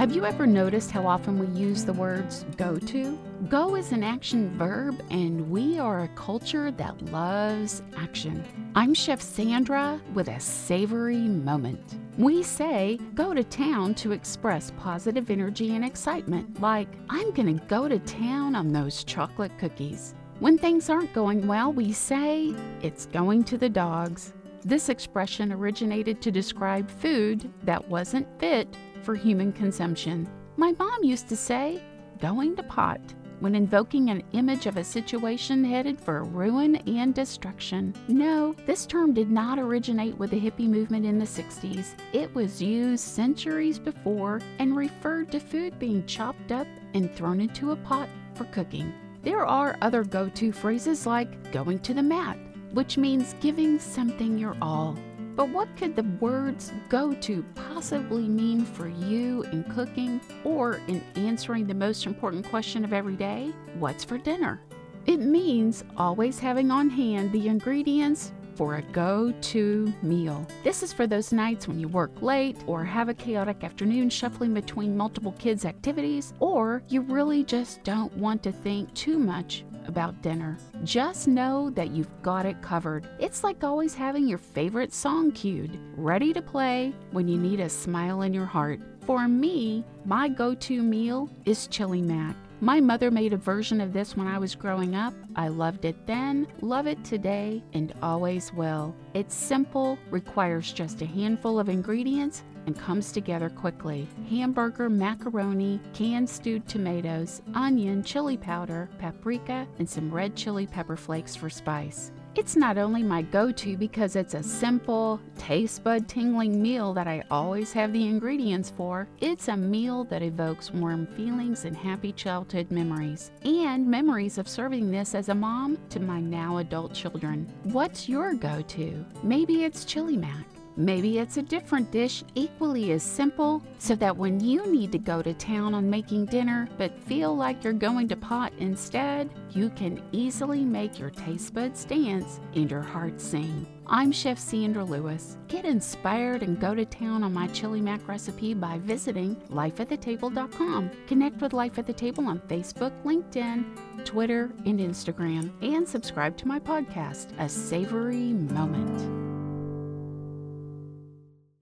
Have you ever noticed how often we use the words go to? Go is an action verb, and we are a culture that loves action. I'm Chef Sandra with a savory moment. We say go to town to express positive energy and excitement, like, I'm gonna go to town on those chocolate cookies. When things aren't going well, we say, it's going to the dogs. This expression originated to describe food that wasn't fit for human consumption. My mom used to say, going to pot, when invoking an image of a situation headed for ruin and destruction. No, this term did not originate with the hippie movement in the 60s. It was used centuries before and referred to food being chopped up and thrown into a pot for cooking. There are other go to phrases like going to the mat, which means giving something your all. But what could the words go to possibly mean for you in cooking or in answering the most important question of every day? What's for dinner? It means always having on hand the ingredients for a go to meal. This is for those nights when you work late or have a chaotic afternoon shuffling between multiple kids' activities, or you really just don't want to think too much about dinner. Just know that you've got it covered. It's like always having your favorite song cued, ready to play when you need a smile in your heart. For me, my go to meal is chili mac. My mother made a version of this when I was growing up. I loved it then, love it today, and always will. It's simple, requires just a handful of ingredients, and comes together quickly. Hamburger, macaroni, canned stewed tomatoes, onion, chili powder, paprika, and some red chili pepper flakes for spice. It's not only my go to because it's a simple, taste bud tingling meal that I always have the ingredients for, it's a meal that evokes warm feelings and happy childhood memories, and memories of serving this as a mom to my now adult children. What's your go to? Maybe it's chili mac. Maybe it's a different dish equally as simple, so that when you need to go to town on making dinner but feel like you're going to pot instead, you can easily make your taste buds dance and your heart sing. I'm Chef Sandra Lewis. Get inspired and go to town on my chili mac recipe by visiting lifeatthetable.com. Connect with Life at the Table on Facebook, LinkedIn, Twitter, and Instagram, and subscribe to my podcast, A Savory Moment.